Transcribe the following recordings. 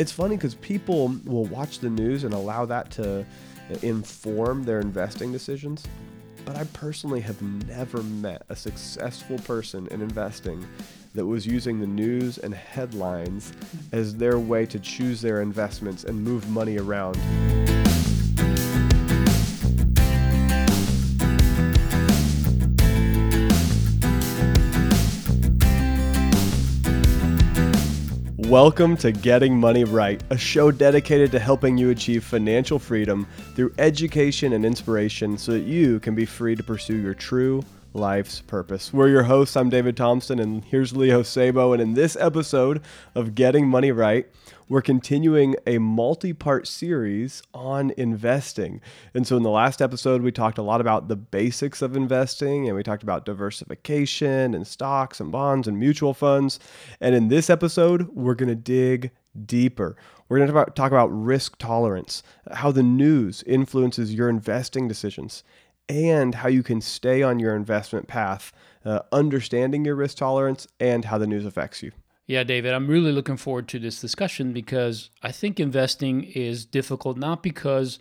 It's funny because people will watch the news and allow that to uh, inform their investing decisions. But I personally have never met a successful person in investing that was using the news and headlines as their way to choose their investments and move money around. Welcome to Getting Money Right, a show dedicated to helping you achieve financial freedom through education and inspiration so that you can be free to pursue your true life's purpose. We're your hosts. I'm David Thompson, and here's Leo Sabo. And in this episode of Getting Money Right, we're continuing a multi part series on investing. And so, in the last episode, we talked a lot about the basics of investing and we talked about diversification and stocks and bonds and mutual funds. And in this episode, we're going to dig deeper. We're going to talk about risk tolerance, how the news influences your investing decisions, and how you can stay on your investment path, uh, understanding your risk tolerance and how the news affects you. Yeah, David, I'm really looking forward to this discussion because I think investing is difficult not because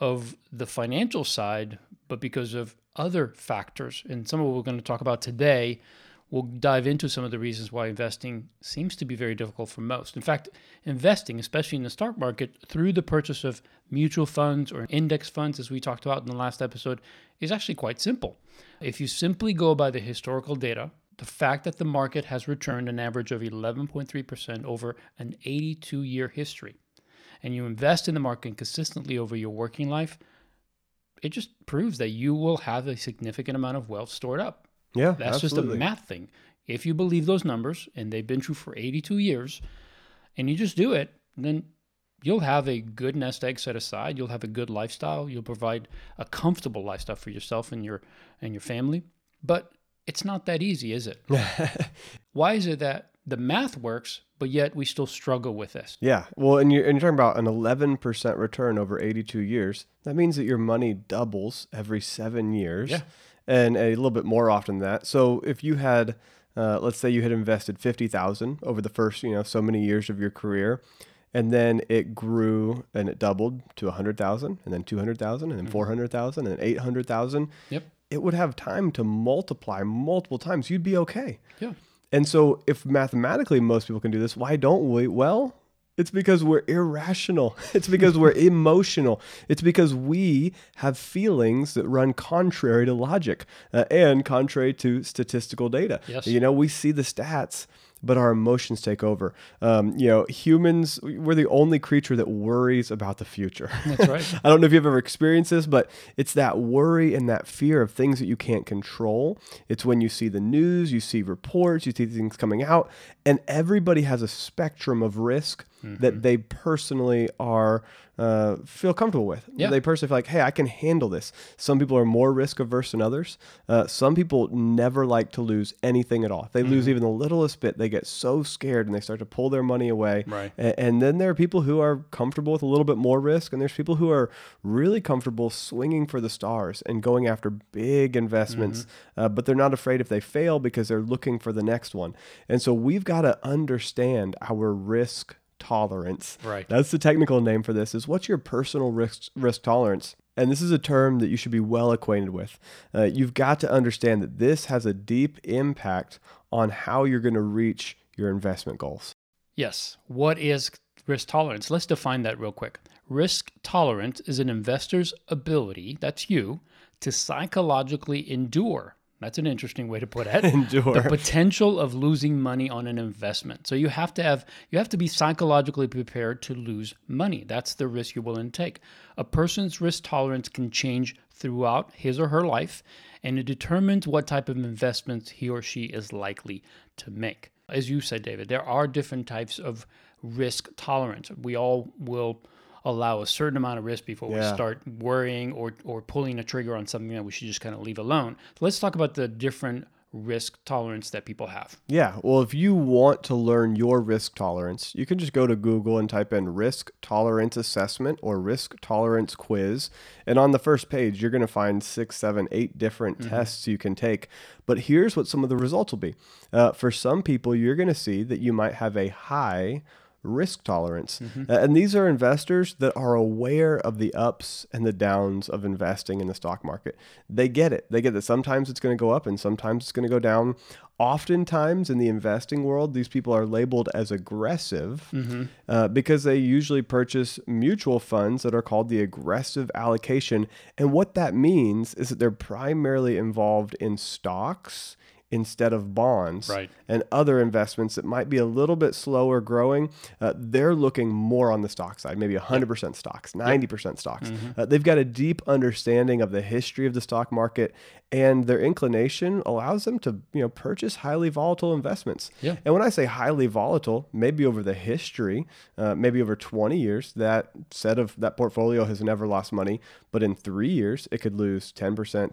of the financial side, but because of other factors. And some of what we're going to talk about today, we'll dive into some of the reasons why investing seems to be very difficult for most. In fact, investing, especially in the stock market, through the purchase of mutual funds or index funds, as we talked about in the last episode, is actually quite simple. If you simply go by the historical data, the fact that the market has returned an average of 11.3% over an 82 year history, and you invest in the market consistently over your working life, it just proves that you will have a significant amount of wealth stored up. Yeah, that's absolutely. just a math thing. If you believe those numbers, and they've been true for 82 years, and you just do it, then you'll have a good nest egg set aside. You'll have a good lifestyle. You'll provide a comfortable lifestyle for yourself and your and your family. But it's not that easy, is it? Why is it that the math works, but yet we still struggle with this? Yeah. Well, and you're, and you're talking about an 11% return over 82 years. That means that your money doubles every seven years Yeah. and a little bit more often than that. So if you had, uh, let's say you had invested 50,000 over the first, you know, so many years of your career, and then it grew and it doubled to 100,000 and then 200,000 and then 400,000 and 800,000. Yep. It would have time to multiply multiple times. You'd be okay. Yeah. And so, if mathematically most people can do this, why don't we? Well, it's because we're irrational. It's because we're emotional. It's because we have feelings that run contrary to logic uh, and contrary to statistical data. Yes. You know, we see the stats, but our emotions take over. Um, you know, humans, we're the only creature that worries about the future. That's right. I don't know if you've ever experienced this, but it's that worry and that fear of things that you can't control. It's when you see the news, you see reports, you see things coming out, and everybody has a spectrum of risk that they personally are uh, feel comfortable with. Yeah. They personally feel like, hey, I can handle this. Some people are more risk averse than others. Uh, some people never like to lose anything at all. If they lose even the littlest bit, they get so scared and they start to pull their money away. Right. A- And then there are people who are comfortable with a little bit more risk, and there's people who are really comfortable swinging for the stars and going after big investments, uh, but they're not afraid if they fail because they're looking for the next one. And so we've got to understand our risk tolerance. Right. That's the technical name for this. Is what's your personal risk risk tolerance? And this is a term that you should be well acquainted with. Uh, you've got to understand that this has a deep impact on how you're going to reach your investment goals. Yes. What is risk tolerance? Let's define that real quick. Risk tolerance is an investor's ability, that's you, to psychologically endure. That's an interesting way to put it. Endure. The potential of losing money on an investment. So you have to have you have to be psychologically prepared to lose money. That's the risk you're willing to take. A person's risk tolerance can change throughout his or her life, and it determines what type of investments he or she is likely to make. As you said, David, there are different types of risk tolerance. We all will allow a certain amount of risk before we start worrying or, or pulling a trigger on something that we should just kind of leave alone. So let's talk about the different risk tolerance that people have. Yeah, well, if you want to learn your risk tolerance, you can just go to Google and type in risk tolerance assessment or risk tolerance quiz. And on the first page, you're going to find six, seven, eight different tests you can take. But here's what some of the results will be. Uh, for some people, you're going to see that you might have a high risk tolerance. Uh, and these are investors that are aware of the ups and the downs of investing in the stock market. They get it. They get that sometimes it's going to go up and sometimes it's going to go down. Oftentimes in the investing world, these people are labeled as aggressive uh, because they usually purchase mutual funds that are called the aggressive allocation. And what that means is that they're primarily involved in stocks instead of bonds Right. and other investments that might be a little bit slower growing. Uh, they're looking more on the stock side, maybe 100% stocks, 90% stocks. Mm-hmm. Uh, they've got a deep understanding of the history of the stock market, and their inclination allows them to you know purchase highly volatile investments. Yeah. And when I say highly volatile, maybe over the history, uh, maybe over 20 years, that set of that portfolio has never lost money. But in three years, it could lose 10%, 20%,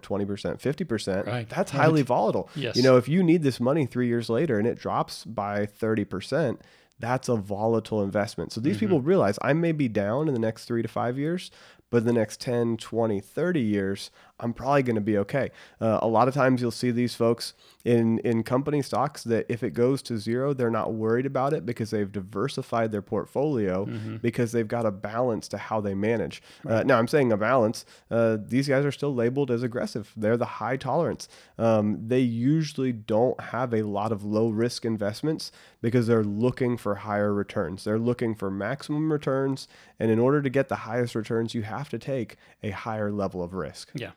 50%. Right. That's highly volatile. Yes. You know, if you need this money three years later and it drops by 30%, that's a volatile investment. So these people mm-hmm. realize I may be down in the next three to five years, but in the next 10, 20, 30 years, I'm probably going to be okay. Uh, a lot of times you'll see these folks in, in company stocks that if it goes to zero, they're not worried about it because they've diversified their portfolio because they've got a balance to how they manage. Uh, now, I'm saying a balance. Uh, these guys are still labeled as aggressive. They're the high tolerance. Um, they usually don't have a lot of low risk investments because they're looking for higher returns. They're looking for maximum returns. And in order to get the highest returns, you have to take a higher level of risk. Yeah,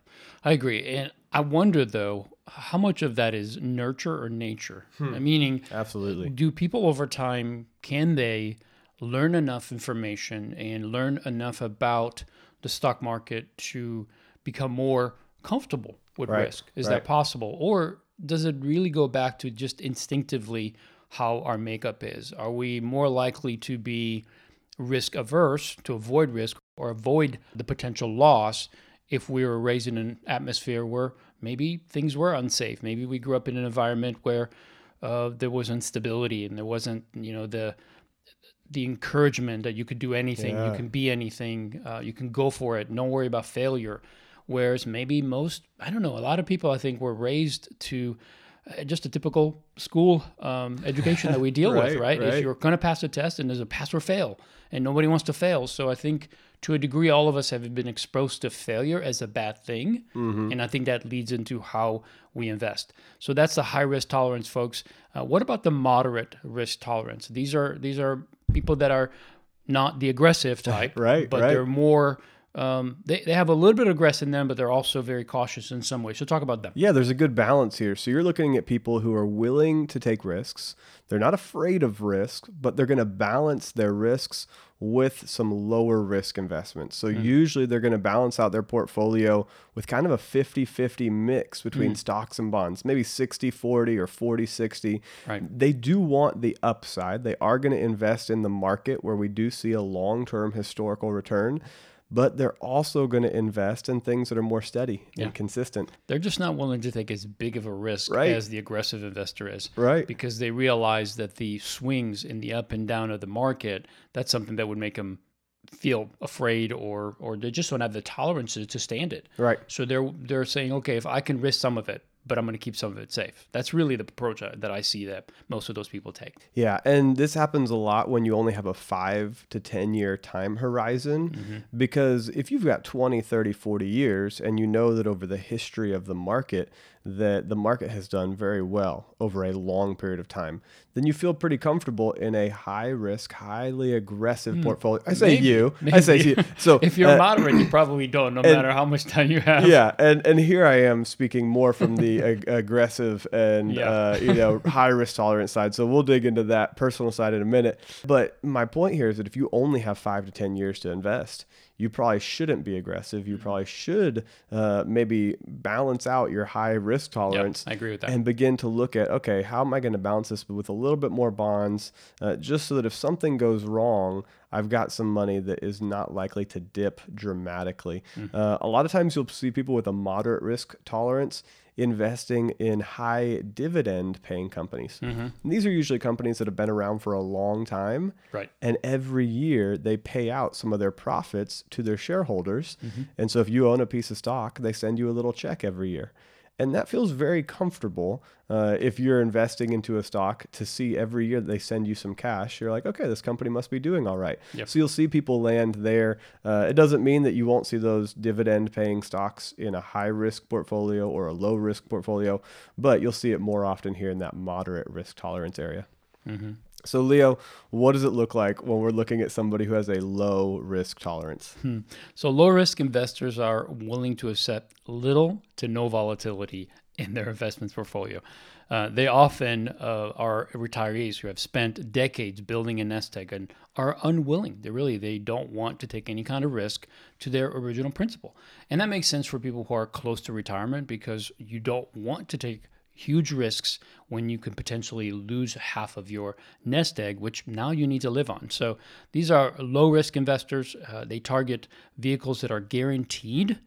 I agree. And I wonder though, how much of that is nurture or nature? Hmm. Meaning, Absolutely. do people over time can they learn enough information and learn enough about the stock market to become more comfortable with Right, risk? Is right. that possible, or does it really go back to just instinctively how our makeup is? Are we more likely to be risk averse to avoid risk or avoid the potential loss if we were raised in an atmosphere where maybe things were unsafe. Maybe we grew up in an environment where uh, there was instability and there wasn't, you know, the the encouragement that you could do anything, you can be anything, uh, you can go for it, don't worry about failure. Whereas maybe most, I don't know, a lot of people I think were raised to uh, just a typical school um, education that we deal with, Right, right? Right. you're going to pass a test and there's a pass or fail, and nobody wants to fail. So I think to a degree, all of us have been exposed to failure as a bad thing, Mm-hmm. and I think that leads into how we invest. So that's the high risk tolerance, folks. Uh, what about the moderate risk tolerance? These are these are people that are not the aggressive type, Right, But right. they're more. Um, they, they have a little bit of aggress in them, but they're also very cautious in some way. So talk about them. Yeah, there's a good balance here. So you're looking at people who are willing to take risks. They're not afraid of risk, but they're going to balance their risks with some lower risk investments. So hmm. usually they're going to balance out their portfolio with kind of a 50-50 mix between hmm. stocks and bonds, maybe 60-40 or 40-60. Right. They do want the upside. They are going to invest in the market where we do see a long-term historical return, but they're also going to invest in things that are more steady Yeah. and consistent. They're just not willing to take as big of a risk Right. as the aggressive investor is. Right. Because they realize that the swings in the up and down of the market, that's something that would make them feel afraid or or they just don't have the tolerance to, to stand it. Right. So they're they're saying, okay, if I can risk some of it, but I'm going to keep some of it safe. That's really the approach uh, that I see that most of those people take. Yeah, and this happens a lot when you only have a 5 to 10 year time horizon mm-hmm. because if you've got 20, 30, 40 years and you know that over the history of the market that the market has done very well over a long period of time, then you feel pretty comfortable in a high risk, highly aggressive portfolio. I say Maybe, you. I say you. So If you're uh, moderate, you probably don't, no matter how much time you have. yeah, and and here I am speaking more from the ag- aggressive and Yeah. uh, you know high risk tolerance side. So we'll dig into that personal side in a minute. But my point here is that if you only have five to ten years to invest, you probably shouldn't be aggressive. You probably should uh, maybe balance out your high risk tolerance. I agree with that. And begin to look at okay, how am I going to balance this with a little bit more bonds, uh, just so that if something goes wrong, I've got some money that is not likely to dip dramatically. Uh, a lot of times you'll see people with a moderate risk tolerance investing in high dividend paying companies. Mm-hmm. And these are usually companies that have been around for a long time. Right. And every year they pay out some of their profits to their shareholders. Mm-hmm. And so if you own a piece of stock, they send you a little check every year. And that feels very comfortable uh, if you're investing into a stock to see every year that they send you some cash. You're like, okay, this company must be doing all right. Yep. So you'll see people land there. Uh, it doesn't mean that you won't see those dividend paying stocks in a high risk portfolio or a low risk portfolio, but you'll see it more often here in that moderate risk tolerance area. Mm-hmm. So, Leo, what does it look like when we're looking at somebody who has a low risk tolerance? Hmm. So, low risk investors are willing to accept little to no volatility in their investments portfolio. Uh, they often uh, are retirees who have spent decades building a nest egg and are unwilling. They really they don't want to take any kind of risk to their original principal, and that makes sense for people who are close to retirement because you don't want to take huge risks when you can potentially lose half of your nest egg, which now you need to live on. So these are low risk investors. Uh, they target vehicles that are guaranteed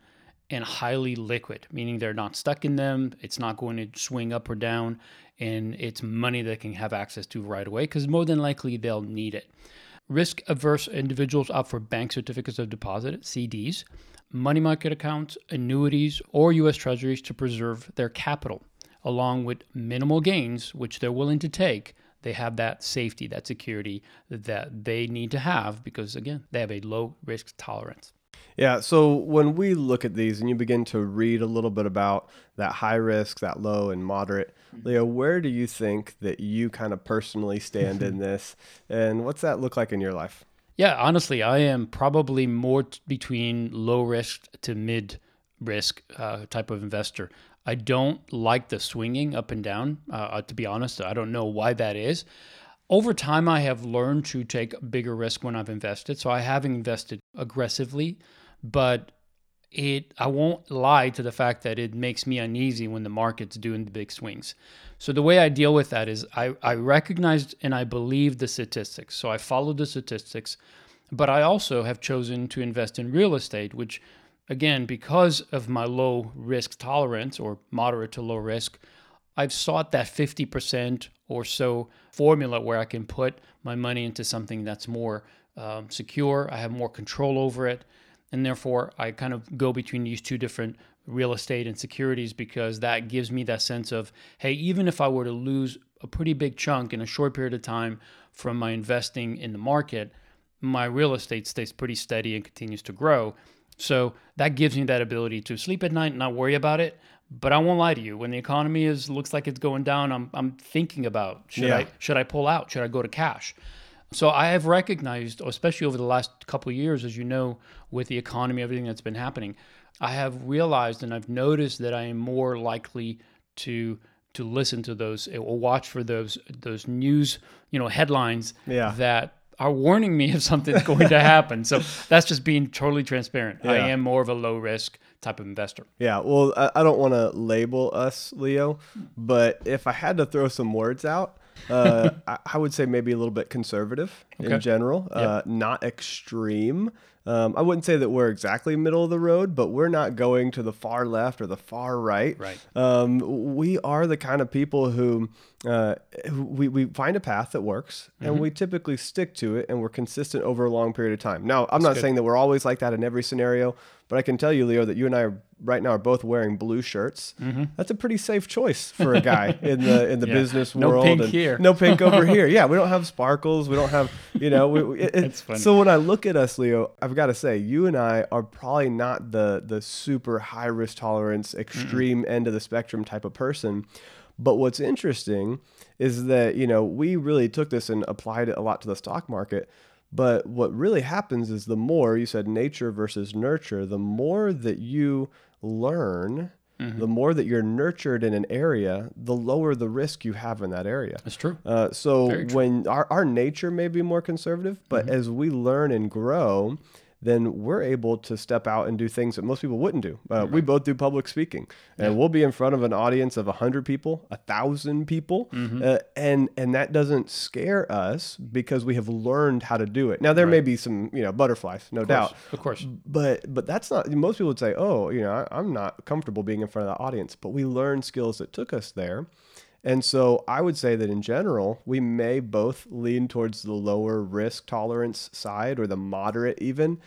and highly liquid, meaning they're not stuck in them. It's not going to swing up or down, and it's money they can have access to right away because more than likely they'll need it. Risk averse individuals opt for bank certificates of deposit, CDs, money market accounts, annuities, or U.S. Treasuries to preserve their capital along with minimal gains, which they're willing to take, they have that safety, that security that they need to have because, again, they have a low risk tolerance. Yeah. So when we look at these and you begin to read a little bit about that high risk, that low and moderate, mm-hmm. Leo, where do you think that you kind of personally stand in this? And what's that look like in your life? Yeah, honestly, I am probably more t- between low risk to mid risk uh, type of investor. I don't like the swinging up and down. Uh, to be honest, I don't know why that is. Over time, I have learned to take bigger risk when I've invested. So I have invested aggressively, but it I won't lie to the fact that it makes me uneasy when the market's doing the big swings. So the way I deal with that is I, I recognize and I believe the statistics. So I follow the statistics, but I also have chosen to invest in real estate, which Again, because of my low risk tolerance or moderate to low risk, I've sought that 50% or so formula where I can put my money into something that's more um, secure. I have more control over it. And therefore, I kind of go between these two different real estate and securities because that gives me that sense of hey, even if I were to lose a pretty big chunk in a short period of time from my investing in the market, my real estate stays pretty steady and continues to grow. So that gives me that ability to sleep at night and not worry about it. But I won't lie to you. When the economy is looks like it's going down, I'm I'm thinking about should yeah. I should I pull out? Should I go to cash? So I have recognized, especially over the last couple of years, as you know, with the economy, everything that's been happening, I have realized and I've noticed that I am more likely to to listen to those or watch for those those news, you know, headlines yeah. that are warning me if something's going to happen. So that's just being totally transparent. Yeah. I am more of a low risk type of investor. Yeah. Well, I, I don't want to label us, Leo, but if I had to throw some words out, uh, I, I, would say maybe a little bit conservative okay. in general, uh, not extreme. Um, I wouldn't say that we're exactly middle of the road, but we're not going to the far left or the far right. Right. Um, we are the kind of people who, uh, we, we find a path that works mm-hmm. and we typically stick to it and we're consistent over a long period of time. Now, I'm That's not good. saying that we're always like that in every scenario, but I can tell you, Leo, that you and I are right now are both wearing blue shirts. Mm-hmm. That's a pretty safe choice for a guy in the in the yeah. business no world. No pink here. No pink over here. Yeah, we don't have sparkles. We don't have you know. We, it, That's funny. So when I look at us, Leo, I've got to say, you and I are probably not the the super high risk tolerance, extreme mm end of the spectrum type of person. But what's interesting is that you know we really took this and applied it a lot to the stock market but what really happens is the more you said nature versus nurture, the more that you learn, mm-hmm. the more that you're nurtured in an area, the lower the risk you have in that area. That's true. Uh, so true. when our, our nature may be more conservative, but mm-hmm. as we learn and grow, then we're able to step out and do things that most people wouldn't do. Uh, right. We both do public speaking, and yeah. we'll be in front of an audience of hundred people, a thousand people, mm-hmm. uh, and and that doesn't scare us because we have learned how to do it. Now there right. may be some you know butterflies, no of doubt, of course, but but that's not. Most people would say, oh, you know, I, I'm not comfortable being in front of the audience, but we learned skills that took us there. And so I would say that in general, we may both lean towards the lower risk tolerance side or the moderate even,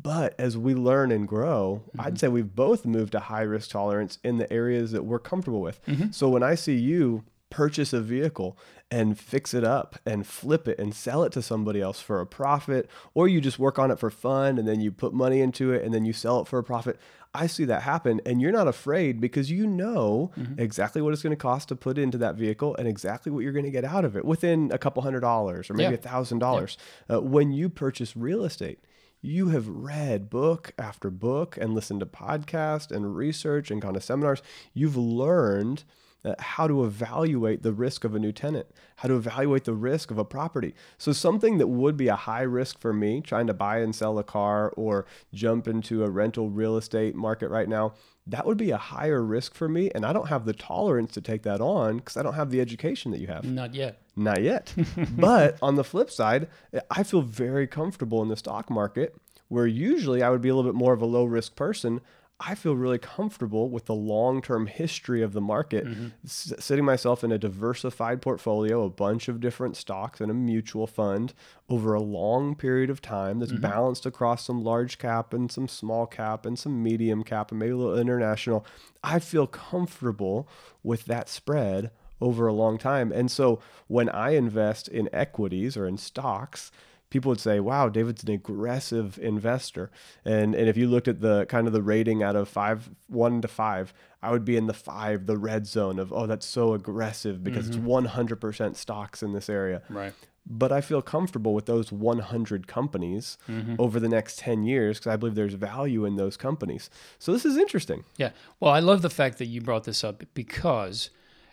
But as we learn and grow, I'd mm-hmm. say we've both moved to high risk tolerance in the areas that we're comfortable with. Mm-hmm. So when I see you purchase a vehicle and fix it up and flip it and sell it to somebody else for a profit, or you just work on it for fun and then you put money into it and then you sell it for a profit. I see that happen and you're not afraid because you know exactly what it's going to cost to put into that vehicle and exactly what you're going to get out of it within a couple hundred dollars or maybe a thousand dollars. Uh, When you purchase real estate, you have read book after book and listened to podcasts and research and gone to seminars. You've learned uh, how to evaluate the risk of a new tenant, how to evaluate the risk of a property. So, something that would be a high risk for me, trying to buy and sell a car or jump into a rental real estate market right now, that would be a higher risk for me. And I don't have the tolerance to take that on because I don't have the education that you have. Not yet. Not yet. but on the flip side, I feel very comfortable in the stock market where usually I would be a little bit more of a low risk person. I feel really comfortable with the long term history of the market, mm-hmm. s- sitting myself in a diversified portfolio, a bunch of different stocks and a mutual fund over a long period of time that's mm-hmm. balanced across some large cap and some small cap and some medium cap and maybe a little international. I feel comfortable with that spread over a long time. And so when I invest in equities or in stocks, people would say, "Wow, David's an aggressive investor." And and if you looked at the kind of the rating out of 5 1 to 5, I would be in the 5, the red zone of, "Oh, that's so aggressive because it's mm-hmm. 100% stocks in this area." Right. But I feel comfortable with those 100 companies mm-hmm. over the next 10 years because I believe there's value in those companies. So this is interesting. Yeah. Well, I love the fact that you brought this up because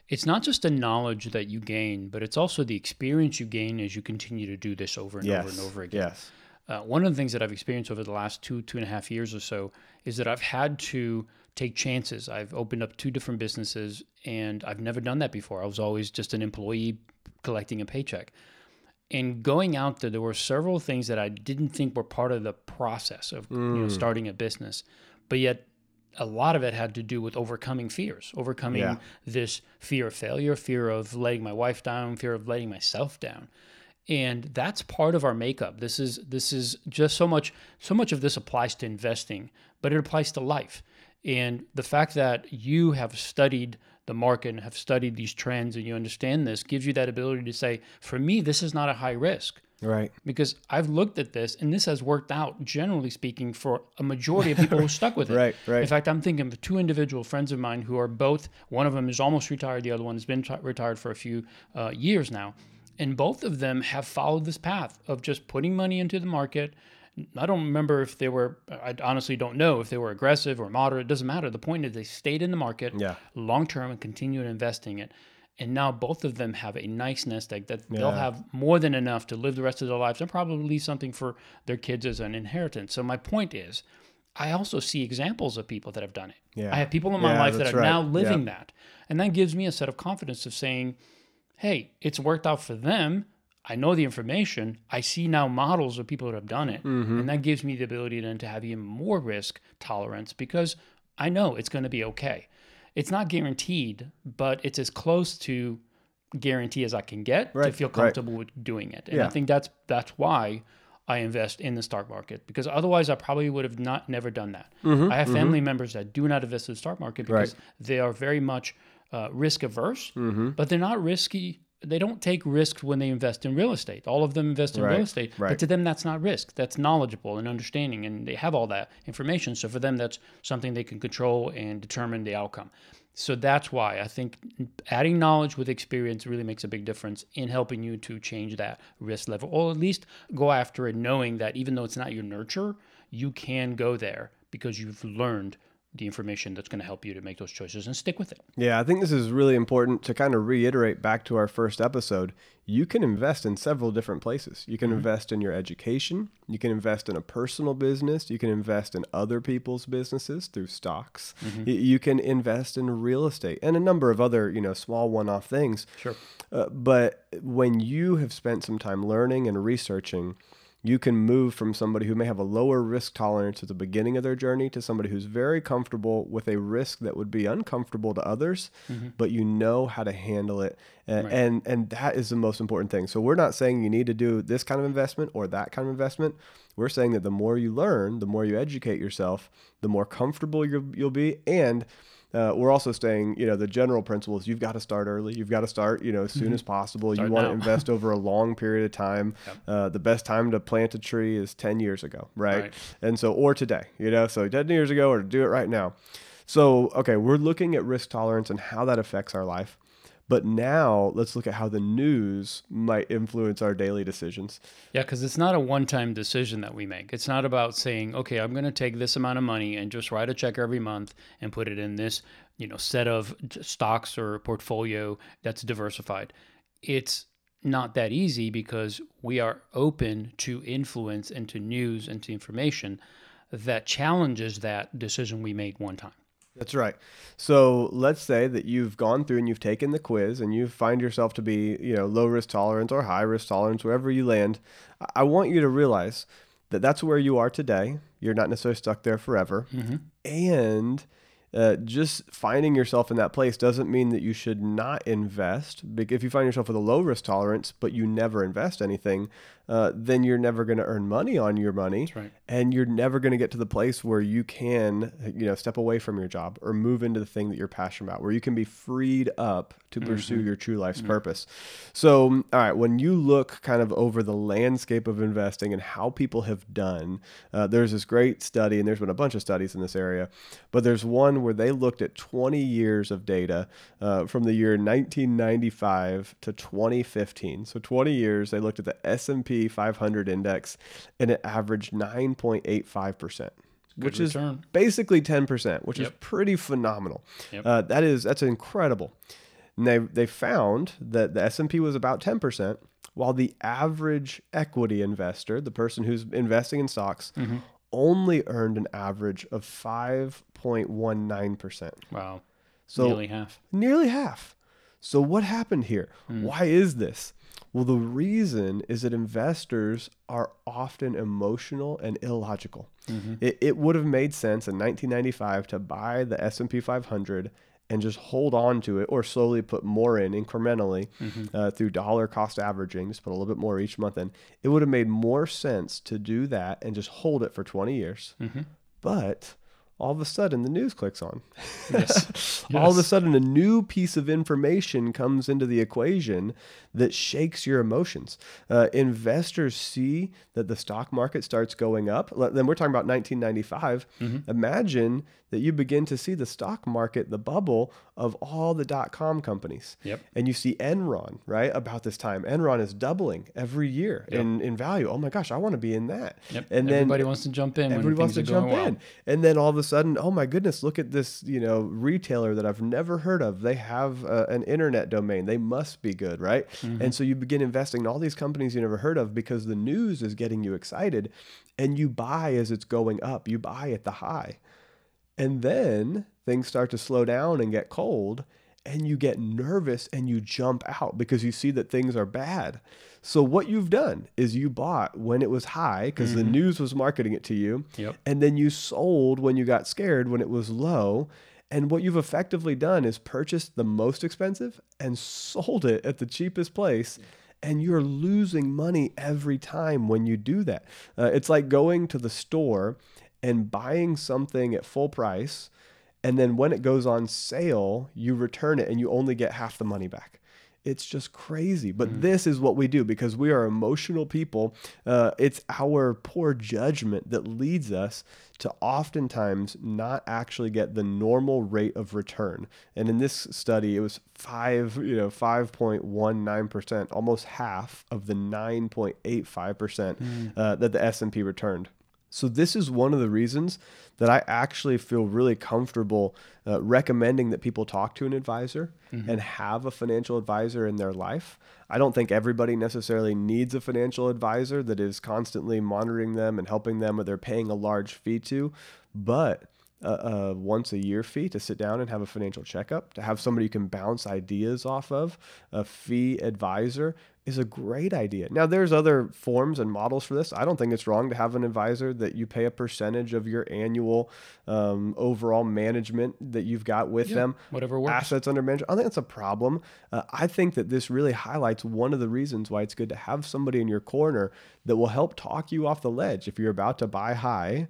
it's not just the knowledge that you gain, but it's also the experience you gain as you continue to do this over and Yes. over and over again. Yes. Uh, one of the things that I've experienced over the last two, two and a half years or so is that I've had to take chances. I've opened up two different businesses and I've never done that before. I was always just an employee collecting a paycheck. And going out there, there were several things that I didn't think were part of the process of you know, Mm. starting a business, but yet a lot of it had to do with overcoming fears, overcoming Yeah. this fear of failure, fear of letting my wife down, fear of letting myself down. And that's part of our makeup. This is this is just so much so much of this applies to investing, but it applies to life. And the fact that you have studied the market and have studied these trends and you understand this gives you that ability to say, for me, this is not a high risk Right. because I've looked at this and this has worked out, generally speaking, for a majority of people who stuck with it. Right, right. In fact, I'm thinking of two individual friends of mine who are both, one of them is almost retired, the other one has been t- retired for a few uh, years now. And both of them have followed this path of just putting money into the market. I don't remember if they were, I honestly don't know if they were aggressive or moderate. It doesn't matter. The point is they stayed in the market Yeah. long term and continued investing it. And now both of them have a nice nest egg that they'll have more than enough to live the rest of their lives and probably leave something for their kids as an inheritance. So my point is, I also see examples of people that have done it. Yeah. I have people in my Yeah, life that are now living Yeah. that. And that gives me a set of confidence of saying, hey, it's worked out for them. I know the information. I see now models of people that have done it. Mm-hmm. And that gives me the ability then to have even more risk tolerance because I know it's going to be okay. It's not guaranteed, but it's as close to guarantee as I can get to Right, feel right. comfortable with doing it. And I think that's that's why I invest in the stock market because otherwise I probably would have not never done that. Mm-hmm, I have family members that do not invest in the stock market because Right. they are very much uh, risk averse, Mm-hmm. but they're not risky. They don't take risks when they invest in real estate. All of them invest in Right, real estate, right. but to them that's not risk. That's knowledgeable and understanding, and they have all that information. So for them, that's something they can control and determine the outcome. So that's why I think adding knowledge with experience really makes a big difference in helping you to change that risk level, or at least go after it, knowing that even though it's not your nurture, you can go there because you've learned the information that's going to help you to make those choices and stick with it. Yeah, I think this is really important to kind of reiterate back to our first episode. You can invest in several different places. You can invest in your education, you can invest in a personal business, you can invest in other people's businesses through stocks. Y- You can invest in real estate and a number of other, you know, small one-off things. Sure. Uh, but when you have spent some time learning and researching, you can move from somebody who may have a lower risk tolerance at the beginning of their journey to somebody who's very comfortable with a risk that would be uncomfortable to others, Mm-hmm. but you know how to handle it. And, and and that is the most important thing. So we're not saying you need to do this kind of investment or that kind of investment. We're saying that the more you learn, the more you educate yourself, the more comfortable you'll, you'll be and uh, we're also saying, you know, the general principle is you've got to start early. You've got to start, you know, as soon as possible. Start you want now. to invest over a long period of time. Uh, the best time to plant a tree is 10 years ago, right? Right. And so, or today, you know, so 10 years ago or do it right now. So, okay, we're looking at risk tolerance and how that affects our life. But now let's look at how the news might influence our daily decisions. Yeah, because it's not a one time decision that we make. It's not about saying, okay, I'm going to take this amount of money and just write a check every month and put it in this, you know, set of stocks or portfolio that's diversified. It's not that easy because we are open to influence and to news and to information that challenges that decision we made one time. That's right. So let's say that you've gone through and you've taken the quiz and you find yourself to be, you know, low risk tolerance or high risk tolerance, wherever you land. I- I want you to realize that that's where you are today. You're not necessarily stuck there forever. Mm-hmm. And uh, just finding yourself in that place doesn't mean that you should not invest. If you find yourself with a low risk tolerance, but you never invest anything, uh, then you're never going to earn money on your money right. and you're never going to get to the place where you can you know step away from your job or move into the thing that you're passionate about where you can be freed up to pursue your true life's purpose so um, all right when you look kind of over the landscape of investing and how people have done uh, there's this great study and there's been a bunch of studies in this area but there's one where they looked at 20 years of data uh, from the year 1995 to 2015 so 20 years they looked at the s&p 500 index and it averaged 9.85% which is basically 10% which is pretty phenomenal. Yep. uh, that is that's incredible. And they, they found that the s&p was about 10% while the average equity investor the person who's investing in stocks Mm-hmm. Only earned an average of 5.19% Wow. so Nearly half. nearly half. So what happened here? Hmm. Why is this? Well, the reason is that investors are often emotional and illogical. Mm-hmm. It, it would have made sense in 1995 to buy the S&P 500 and just hold on to it or slowly put more in incrementally uh, through dollar cost averaging, just put a little bit more each month in. It would have made more sense to do that and just hold it for 20 years. But all of a sudden the news clicks on. Yes. All of a sudden a new piece of information comes into the equation that shakes your emotions. Uh, investors see that the stock market starts going up. Then we're talking about 1995. Mm-hmm. Imagine that you begin to see the stock market, the bubble of all the dot com companies. Yep. And you see Enron, right? About this time, Enron is doubling every year in, in value. Oh my gosh, I want to be in that. Yep. And then everybody wants to jump in. Everybody wants to jump going well. in. And then all of a sudden, oh my goodness, look at this, you know, retailer that I've never heard of. They have uh, an internet domain. They must be good, right? Mm-hmm. And so you begin investing in all these companies you never heard of because the news is getting you excited and you buy as it's going up. You buy at the high. And then things start to slow down and get cold, and you get nervous and you jump out because you see that things are bad. So, what you've done is you bought when it was high because the news was marketing it to you. Yep. And then you sold when you got scared when it was low. And what you've effectively done is purchased the most expensive and sold it at the cheapest place. And you're losing money every time when you do that. Uh, it's like going to the store and buying something at full price. And then when it goes on sale, you return it and you only get half the money back. It's just crazy. But this is what we do because we are emotional people. Uh, it's our poor judgment that leads us to oftentimes not actually get the normal rate of return. And in this study, it was five, you know, five point one nine percent, almost half of the nine point eight five percent uh, that the S and P returned. So this is one of the reasons that I actually feel really comfortable uh, recommending that people talk to an advisor and have a financial advisor in their life. I don't think everybody necessarily needs a financial advisor that is constantly monitoring them and helping them or they're paying a large fee to, but a, a once a year fee to sit down and have a financial checkup, to have somebody you can bounce ideas off of, a fee advisor is a great idea. Now, there's other forms and models for this. I don't think it's wrong to have an advisor that you pay a percentage of your annual um, overall management that you've got with Yeah, them, whatever works. assets under management. I think that's a problem. Uh, I think that this really highlights one of the reasons why it's good to have somebody in your corner that will help talk you off the ledge if you're about to buy high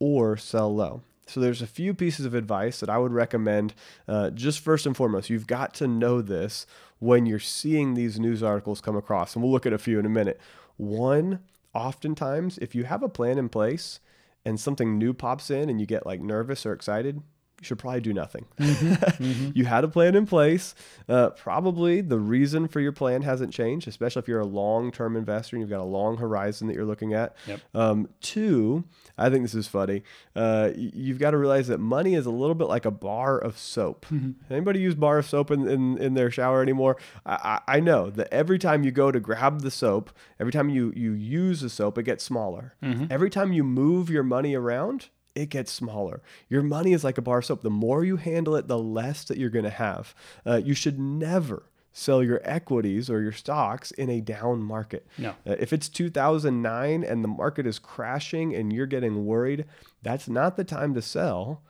or sell low. So there's a few pieces of advice that I would recommend. Uh, just first and foremost, you've got to know this when you're seeing these news articles come across, and we'll look at a few in a minute. One, oftentimes, if you have a plan in place and something new pops in and you get like nervous or excited, you should probably do nothing. you had a plan in place. Uh, probably the reason for your plan hasn't changed, especially if you're a long term investor and you've got a long horizon that you're looking at. Yep. Um, two, I think this is funny. Uh, you've got to realize that money is a little bit like a bar of soap. Anybody use bar of soap in, in, in their shower anymore? I, I, I know that every time you go to grab the soap, every time you, you use the soap, it gets smaller. Every time you move your money around, it gets smaller. Your money is like a bar of soap. The more you handle it, the less that you're going to have. Uh, you should never sell your equities or your stocks in a down market. No. Uh, if it's 2009 and the market is crashing and you're getting worried, that's not the time to sell.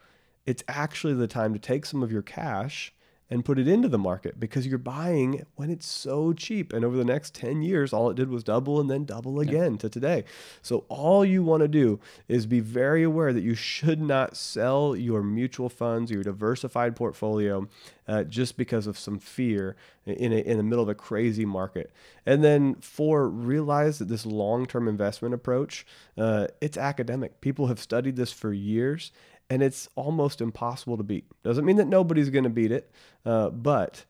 It's actually the time to take some of your cash and put it into the market because you're buying when it's so cheap. And over the next 10 years, all it did was double and then double again to today. So, all you want to do is be very aware that you should not sell your mutual funds, your diversified portfolio, uh, just because of some fear in, a, in the middle of a crazy market. And then, four, realize that this long term investment approach, uh, it's academic. People have studied this for years and it's almost impossible to beat. Doesn't mean that nobody's going to beat it, uh, but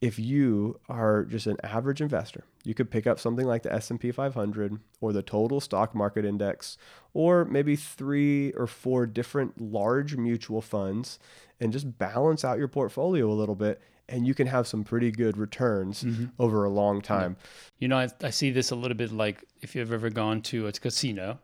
if you are just an average investor, you could pick up something like the S&P 500 or the total stock market index or maybe three or four different large mutual funds and just balance out your portfolio a little bit and you can have some pretty good returns over a long time. You know, I, I see this a little bit like if you've ever gone to a casino,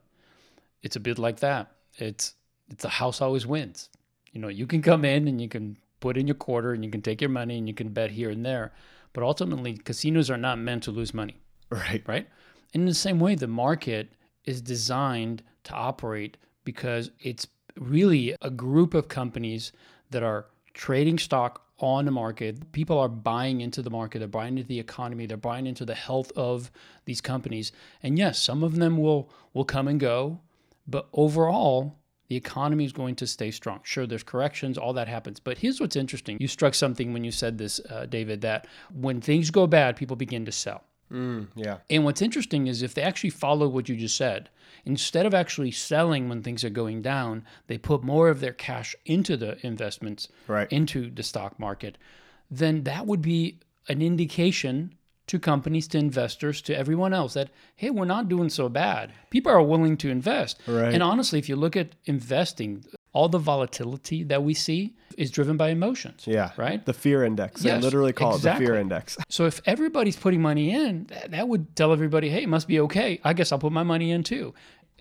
it's a bit like that. It's it's the house always wins. You know, you can come in and you can put in your quarter and you can take your money and you can bet here and there, but ultimately casinos are not meant to lose money, Right. right? And In the same way, the market is designed to operate because it's really a group of companies that are trading stock on the market. People are buying into the market, they're buying into the economy, they're buying into the health of these companies. And yes, some of them will will come and go, but overall, the economy is going to stay strong. Sure, there's corrections, all that happens. But here's what's interesting. You struck something when you said this, uh, David, that when things go bad, people begin to sell. Mm, yeah. And what's interesting is if they actually follow what you just said, instead of actually selling when things are going down, they put more of their cash into the investments, Right. into the stock market, then that would be an indication to companies, to investors, to everyone else that, hey, we're not doing so bad. People are willing to invest. Right. And honestly, if you look at investing, all the volatility that we see is driven by emotions. Yeah. Right? The fear index. They literally call it the fear index. So if everybody's putting money in, that, that would tell everybody, hey, it must be okay. I guess I'll put my money in too.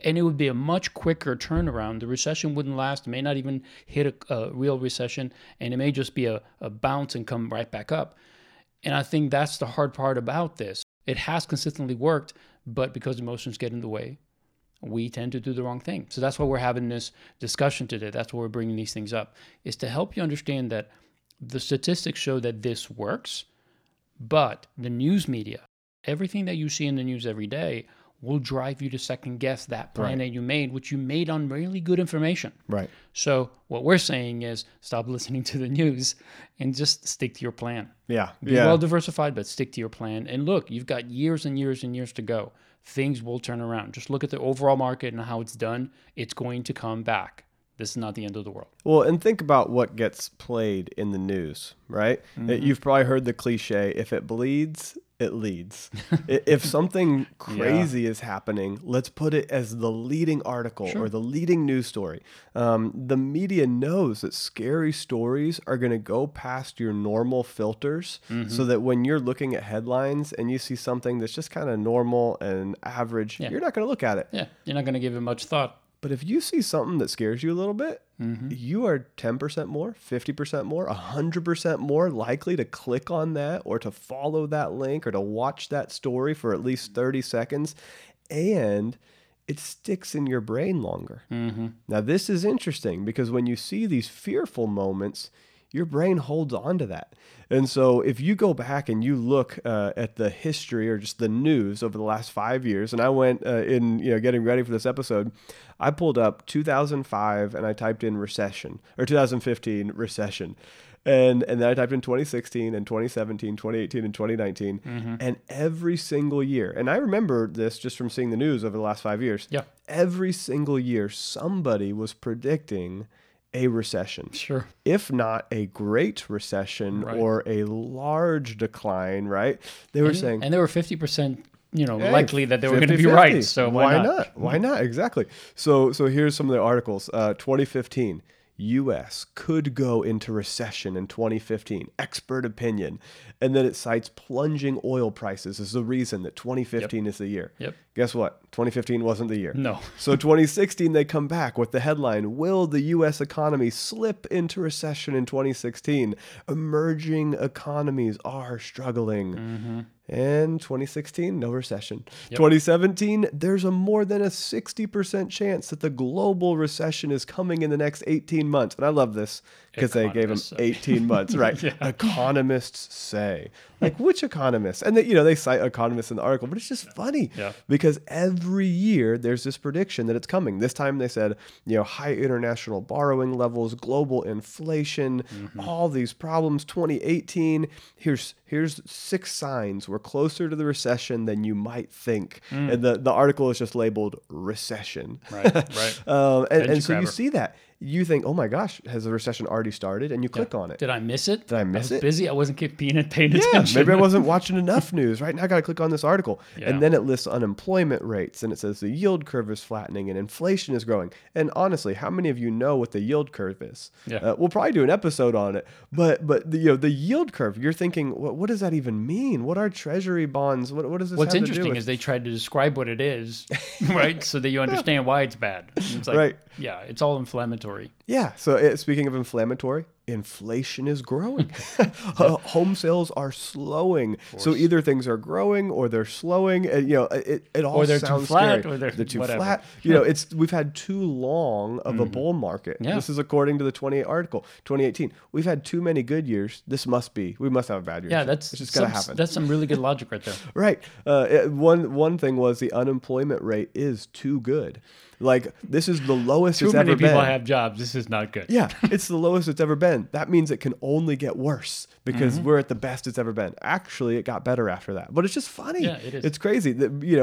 And it would be a much quicker turnaround. The recession wouldn't last, may not even hit a, a real recession, and it may just be a, a bounce and come right back up. And I think that's the hard part about this. It has consistently worked, but because emotions get in the way, we tend to do the wrong thing. So that's why we're having this discussion today. That's why we're bringing these things up, is to help you understand that the statistics show that this works, but the news media, everything that you see in the news every day, will drive you to second guess that plan Right. that you made, which you made on really good information. Right. So what we're saying is stop listening to the news and just stick to your plan. Yeah. Be yeah. well diversified, but stick to your plan. And look, you've got years and years and years to go. Things will turn around. Just look at the overall market and how it's done. It's going to come back. This is not the end of the world. Well, and think about what gets played in the news, right? Uh, You've probably heard the cliche if it bleeds, it leads. If something crazy is happening, let's put it as the leading article or the leading news story. Um, the media knows that scary stories are going to go past your normal filters so that when you're looking at headlines and you see something that's just kind of normal and average, you're not going to look at it. Yeah, you're not going to give it much thought. But if you see something that scares you a little bit, Mm-hmm. you are 10% more, 50% more, 100% more likely to click on that or to follow that link or to watch that story for at least 30 seconds. And it sticks in your brain longer. Mm-hmm. Now, this is interesting because when you see these fearful moments, your brain holds on to that. And so, if you go back and you look uh, at the history or just the news over the last five years, and I went uh, in, you know, getting ready for this episode, I pulled up 2005 and I typed in recession or 2015 recession. And, and then I typed in 2016 and 2017, 2018, and 2019. And every single year, and I remember this just from seeing the news over the last five years. Yeah. Every single year, somebody was predicting a recession Sure. if not a great recession Right. or a large decline, right? They were And, saying, and they were fifty percent, you know, hey, likely that they were going to be 50-50. right. So why, not? Why not? Exactly. So, so here's some of the articles. Uh, 2015, U.S. could go into recession in 2015. Expert opinion, and then it cites plunging oil prices as the reason that 2015 is the year. Yep. Guess what? 2015 wasn't the year. No. So 2016 they come back with the headline Will the US economy slip into recession in 2016? Emerging economies are struggling. Mm-hmm. And 2016 no recession. 2017 there's a more than a 60% chance that the global recession is coming in the next 18 months. And I love this because they gave say. 18 months, right? Economists say. Like which economists? And they, you know they cite economists in the article, but it's just funny Yeah. because every year there's this prediction that it's coming. This time they said, you know, high international borrowing levels, global inflation, all these problems. 2018, here's here's six signs we're closer to the recession than you might think. And the, the article is just labeled recession. Right. Right. Um, and, Edge and so you see that. You think, oh my gosh, has the recession already started? And you click on it. Did I miss it? Did I miss was it? Busy. I wasn't keep- paying paying Yeah, attention. maybe I wasn't watching enough news. Right now, I got to click on this article, Yeah. and then it lists unemployment rates, and it says the yield curve is flattening and inflation is growing. And honestly, how many of you know what the yield curve is? Yeah. Uh, we'll probably do an episode on it. But but the, you know the yield curve, you're thinking, what, what does that even mean? What are Treasury bonds? What what does this? What's have to do interesting is they tried to describe what it is, right? So that you understand why it's bad. It's like, Right. Yeah, it's all inflammatory. Yeah. So uh, speaking of inflammatory, inflation is growing. Uh, Home sales are slowing. So either things are growing or they're slowing. And, you know, it, it all Or they're too flat, scary. or they're- too whatever. flat. You know, it's we've had too long of a bull market. Mm-hmm. Yeah. This is according to the 28 article, 2018. We've had too many good years. This must be. We must have a bad year. Yeah, that's it's just gonna happen. That's some really good logic right there. Right. Uh, it- one one thing was the unemployment rate is too good. Like this is the lowest Too it's many ever people been. have jobs. This is not good. Yeah, it's the lowest it's ever been. That means it can only get worse because Mm-hmm. we're at the best it's ever been. Actually, it got better after that. But it's just funny. Yeah, it is. It's crazy that you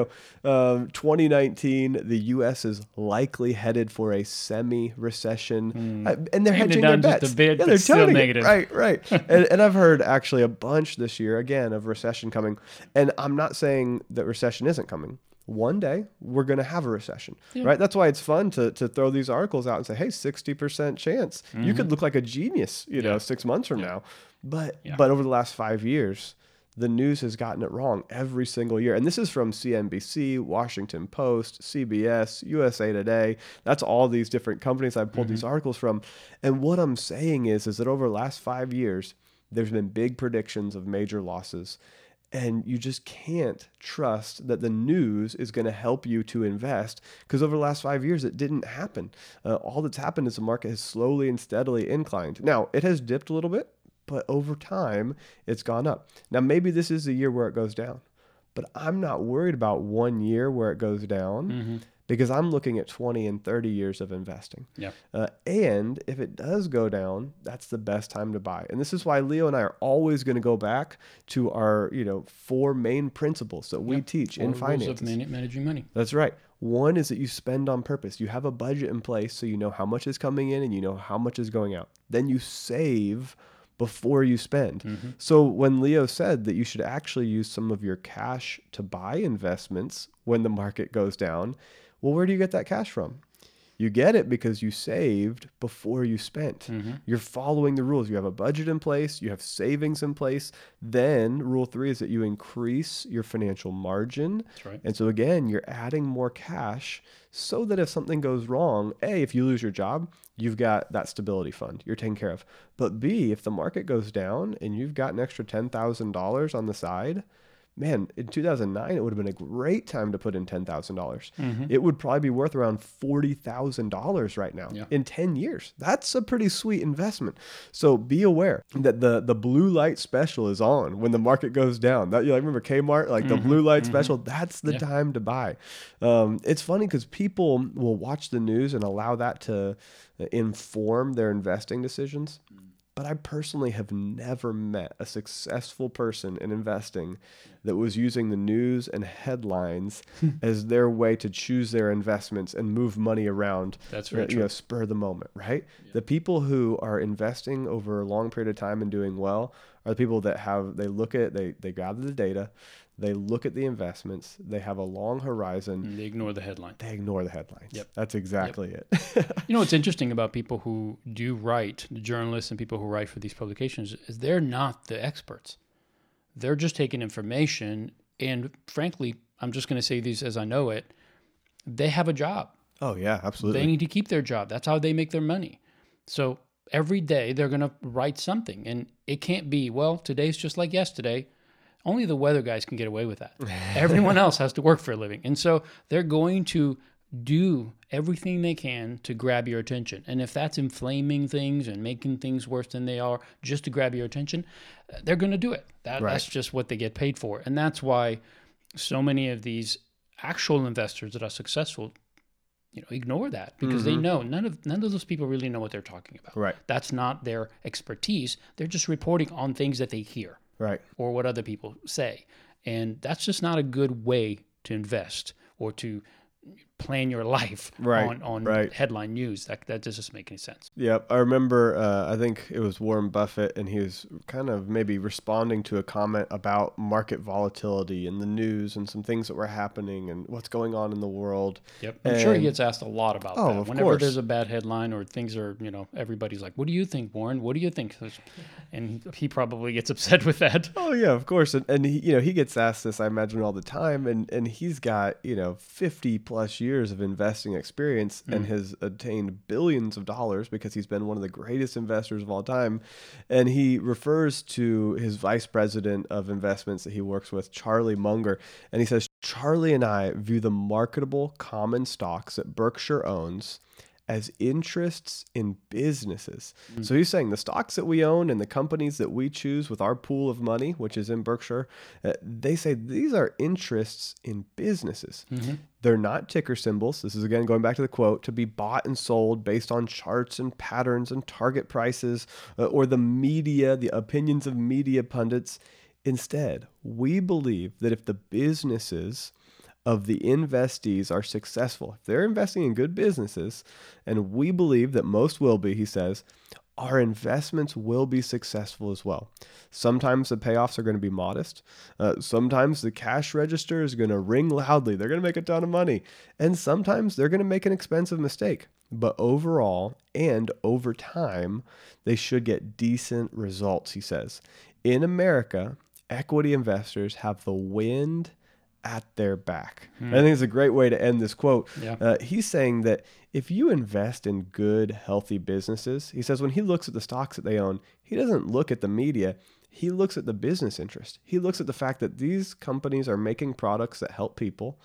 know, um, 2019, the U.S. is likely headed for a semi-recession, Uh, and they're hedging their just bets. a bit, yeah, they're still toning it. negative. Right, right. and, and I've heard actually a bunch this year again of recession coming. And I'm not saying that recession isn't coming. One day we're going to have a recession, right? That's why it's fun to, to throw these articles out and say, "Hey, sixty percent chance." You could look like a genius, you know, Mm-hmm. Yeah. six months from now. But Yeah. but over the last five years, the news has gotten it wrong every single year. And this is from CNBC, Washington Post, CBS, USA Today. That's all these different companies I pulled these articles from. And what I'm saying is, is that over the last five years, there's been big predictions of major losses. And you just can't trust that the news is going to help you to invest because over the last five years, it didn't happen. Uh, all that's happened is the market has slowly and steadily inclined. Now, it has dipped a little bit, but over time, it's gone up. Now, maybe this is the year where it goes down, but I'm not worried about one year where it goes down because I'm looking at 20 and 30 years of investing. Yeah. Uh, and if it does go down, that's the best time to buy. And this is why Leo and I are always going to go back to our, you know, four main principles that we teach in Four rules finance. managing money. That's right. One is that you spend on purpose. You have a budget in place so you know how much is coming in and you know how much is going out. Then you save before you spend. Mm-hmm. So when Leo said that you should actually use some of your cash to buy investments when the market goes down, well, where do you get that cash from? You get it because you saved before you spent. Mm-hmm. You're following the rules. You have a budget in place, you have savings in place. Then, rule three is that you increase your financial margin. That's right. And so, again, you're adding more cash so that if something goes wrong, A, if you lose your job, you've got that stability fund you're taken care of. But B, if the market goes down and you've got an extra $10,000 on the side, man, in 2009, it would have been a great time to put in $10,000. Mm-hmm. It would probably be worth around $40,000 right now Yeah. in 10 years. That's a pretty sweet investment. So be aware that the, the blue light special is on when the market goes down. That you like, remember Kmart, like the blue light special, that's the Mm-hmm. Yeah. time to buy. Um, it's funny because people will watch the news and allow that to inform their investing decisions. But I personally have never met a successful person in investing that was using the news and headlines as their way to choose their investments and move money around. That's uh, very you true. know, spur the moment, right? The people who are investing over a long period of time and doing well are the people that have they look at they they gather the data, they look at the investments, they have a long horizon. And they ignore the headline. They ignore the headlines. Yep. That's exactly it. You know what's interesting about people who do write, the journalists and people who write for these publications, is they're not the experts. They're just taking information, and frankly, I'm just going to say these as I know it. They have a job. oh yeah, absolutely. They need to keep their job. That's how they make their money. So every day they're going to write something, and it can't be well. Today's just like yesterday. Only the weather guys can get away with that. Everyone else has to work for a living, and so they're going to do everything they can to grab your attention. And if that's inflaming things and making things worse than they are just to grab your attention, uh, they're going to do it. That, Right. That's just what they get paid for. And that's why so many of these actual investors that are successful, you know, ignore that because they know none of none of those people really know what they're talking about. Right. That's not their expertise. They're just reporting on things that they hear Right. or what other people say. And that's just not a good way to invest or to plan your life Right, on, on right. headline news. That, that doesn't make any sense. Yep. I remember, uh, I think it was Warren Buffett, and he was kind of maybe responding to a comment about market volatility and the news and some things that were happening and what's going on in the world. Yep. I'm sure he gets asked a lot about Oh, that. of Whenever course. there's a bad headline or things are, you know, everybody's like, what do you think, Warren? What do you think? And he probably gets upset with that. Oh yeah, of course. And, and he, you know, he gets asked this, I imagine, all the time. And and he's got you know fifty plus years of investing experience hmm. and has attained billions of dollars because he's been one of the greatest investors of all time. And he refers to his vice president of investments that he works with, Charlie Munger, and he says Charlie and I view the marketable common stocks that Berkshire owns as interests in businesses. So he's saying the stocks that we own and the companies that we choose with our pool of money, which is in Berkshire, uh, they say these are interests in businesses. They're not ticker symbols. This is again going back to the quote to be bought and sold based on charts and patterns and target prices uh, or the media, the opinions of media pundits. Instead, we believe that if the businesses of the investees are successful, if they're investing in good businesses, and we believe that most will be, he says, our investments will be successful as well. Sometimes the payoffs are going to be modest. Uh, sometimes the cash register is going to ring loudly. They're going to make a ton of money. And sometimes they're going to make an expensive mistake. But overall and over time, they should get decent results, he says. In America, equity investors have the wind at their back. I think it's a great way to end this quote. Yeah. Uh, he's saying that if you invest in good, healthy businesses, he says when he looks at the stocks that they own, he doesn't look at the media. He looks at the business interest. He looks at the fact that these companies are making products that help people,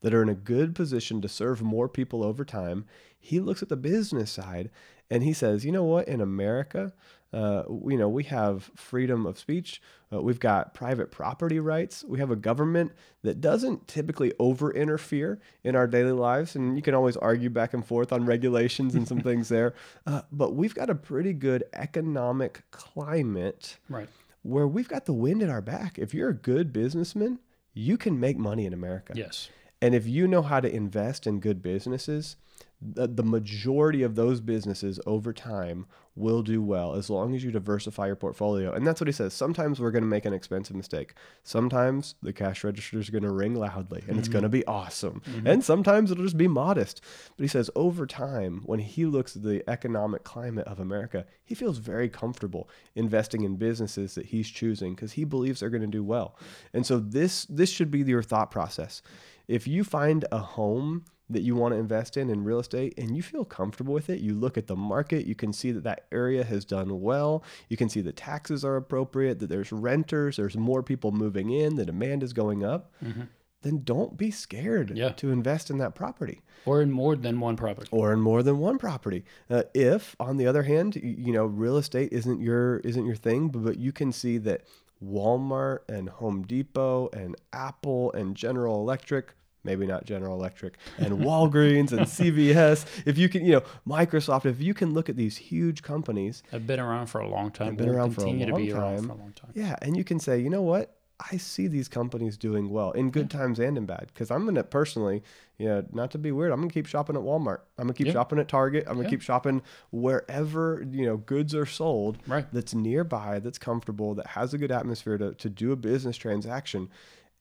that are in a good position to serve more people over time. He looks at the business side and he says, you know what, in America, uh, you know, we have freedom of speech. Uh, we've got private property rights. We have a government that doesn't typically over interfere in our daily lives. And you can always argue back and forth on regulations and some things there. Uh, but we've got a pretty good economic climate Right. where we've got the wind at our back. If you're a good businessman, you can make money in America. Yes. And if you know how to invest in good businesses, the, the majority of those businesses over time will do well as long as you diversify your portfolio. And that's what he says. Sometimes we're going to make an expensive mistake. Sometimes the cash register is going to ring loudly and mm-hmm. it's going to be awesome. Mm-hmm. And sometimes it'll just be modest. But he says over time, when he looks at the economic climate of America, he feels very comfortable investing in businesses that he's choosing because he believes they're going to do well. And so this this should be your thought process. If you find a home that you want to invest in in real estate and you feel comfortable with it, you look at the market, you can see that that area has done well, you can see the taxes are appropriate, that there's renters, there's more people moving in, the demand is going up. Mm-hmm. Then don't be scared yeah. to invest in that property, or in more than one property, or in more than one property. Uh, if, on the other hand, you know real estate isn't your isn't your thing, but, but you can see that Walmart and Home Depot and Apple and General Electric maybe not General Electric and Walgreens and CVS. If you can, you know, Microsoft, if you can look at these huge companies, have been around for a long time. Been around for a long, to be time. around for a long time. Yeah, and you can say, you know what? I see these companies doing well in good yeah. times and in bad. Because I'm gonna personally, you know, not to be weird, I'm gonna keep shopping at Walmart. I'm gonna keep yeah. shopping at Target. I'm gonna yeah. keep shopping wherever you know goods are sold. Right. That's nearby. That's comfortable. That has a good atmosphere to to do a business transaction,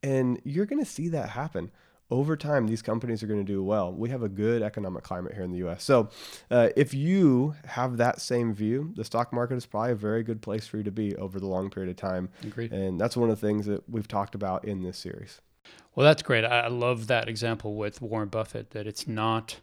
and you're gonna see that happen over time, these companies are going to do well. We have a good economic climate here in the US. So, uh, if you have that same view, the stock market is probably a very good place for you to be over the long period of time. Agreed. And that's one of the things that we've talked about in this series. Well, that's great. I love that example with Warren Buffett that it's not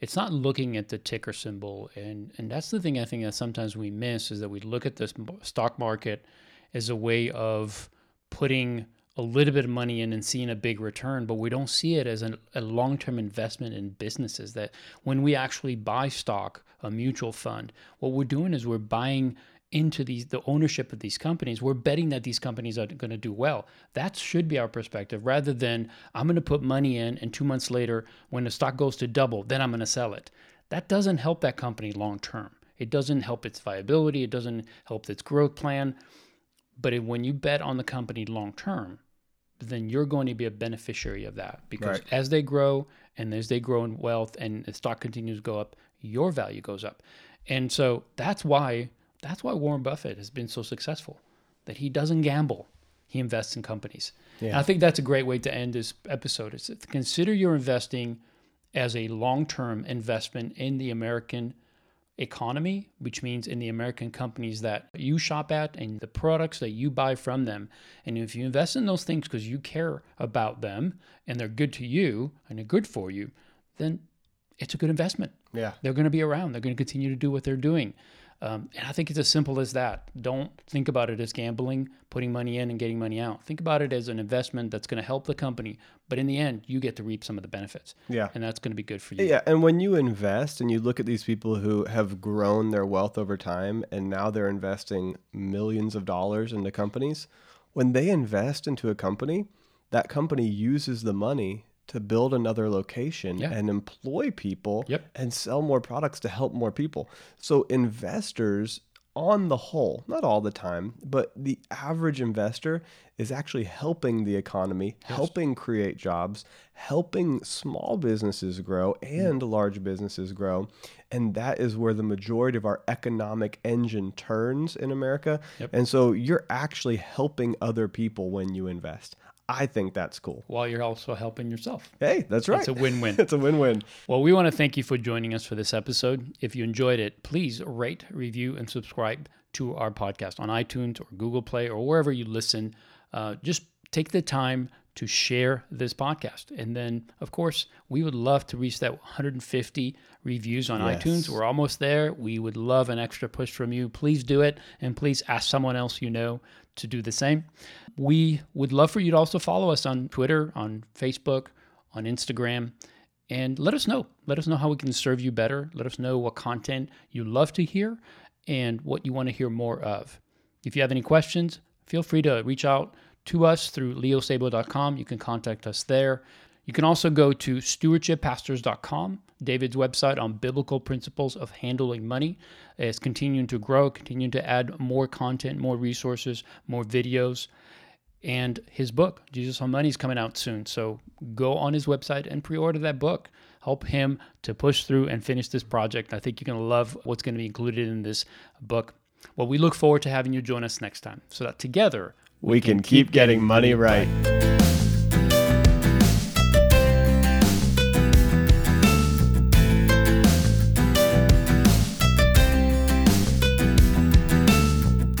it's not looking at the ticker symbol and and that's the thing I think that sometimes we miss is that we look at this stock market as a way of putting a little bit of money in and seeing a big return, but we don't see it as an, a long term investment in businesses. That when we actually buy stock, a mutual fund, what we're doing is we're buying into these the ownership of these companies. We're betting that these companies are going to do well. That should be our perspective rather than i'm going to put money in and 2 months later when the stock goes to double then i'm going to sell it. That doesn't help that company long term it doesn't help its viability. It doesn't help its growth plan. But it, when you bet on the company long term then you're going to be a beneficiary of that because right. as they grow and as they grow in wealth and the stock continues to go up, your value goes up. And so that's why that's why Warren Buffett has been so successful. That he doesn't gamble. He invests in companies. Yeah. And I think that's a great way to end this episode. Is consider your investing as a long-term investment in the American economy, which means in the American companies that you shop at and the products that you buy from them. And if you invest in those things because you care about them and they're good to you and they're good for you, then it's a good investment. Yeah. They're going to be around. They're going to continue to do what they're doing. Um, and I think it's as simple as that. Don't think about it as gambling, putting money in and getting money out. Think about it as an investment that's going to help the company. But in the end, you get to reap some of the benefits. Yeah. And that's going to be good for you. Yeah. And when you invest and you look at these people who have grown their wealth over time and now they're investing millions of dollars into companies, when they invest into a company, that company uses the money to build another location yeah. and employ people yep. and sell more products to help more people. So investors on the whole, not all the time, but the average investor is actually helping the economy, yes. helping create jobs, helping small businesses grow and mm. large businesses grow. And that is where the majority of our economic engine turns in America. Yep. And so you're actually helping other people when you invest. I think that's cool. While you're also helping yourself. Hey, that's right. It's a win win. it's a win win. Well, we want to thank you for joining us for this episode. If you enjoyed it, please rate, review, and subscribe to our podcast on iTunes or Google Play or wherever you listen. Uh, just take the time to share this podcast. And then, of course, we would love to reach that 150 reviews on yes. iTunes. We're almost there. We would love an extra push from you. Please do it. And please ask someone else you know to do the same. We would love for you to also follow us on Twitter, on Facebook, on Instagram, and let us know. Let us know how we can serve you better. Let us know what content you love to hear and what you want to hear more of. If you have any questions, feel free to reach out to us through leosabo.com. You can contact us there. You can also go to stewardshippastors.com, David's website on biblical principles of handling money. It's continuing to grow, continuing to add more content, more resources, more videos. And his book, Jesus on Money, is coming out soon. So go on his website and pre order that book. help him to push through and finish this project. I think you're going to love what's going to be included in this book. Well, we look forward to having you join us next time so that together we, can, keep getting money right.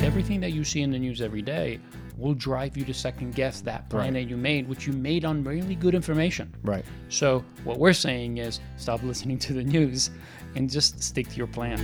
everything that you see in the news every day will drive you to second guess that plan Right. that you made, which you made on really good information. Right. So, what we're saying is stop listening to the news and just stick to your plan.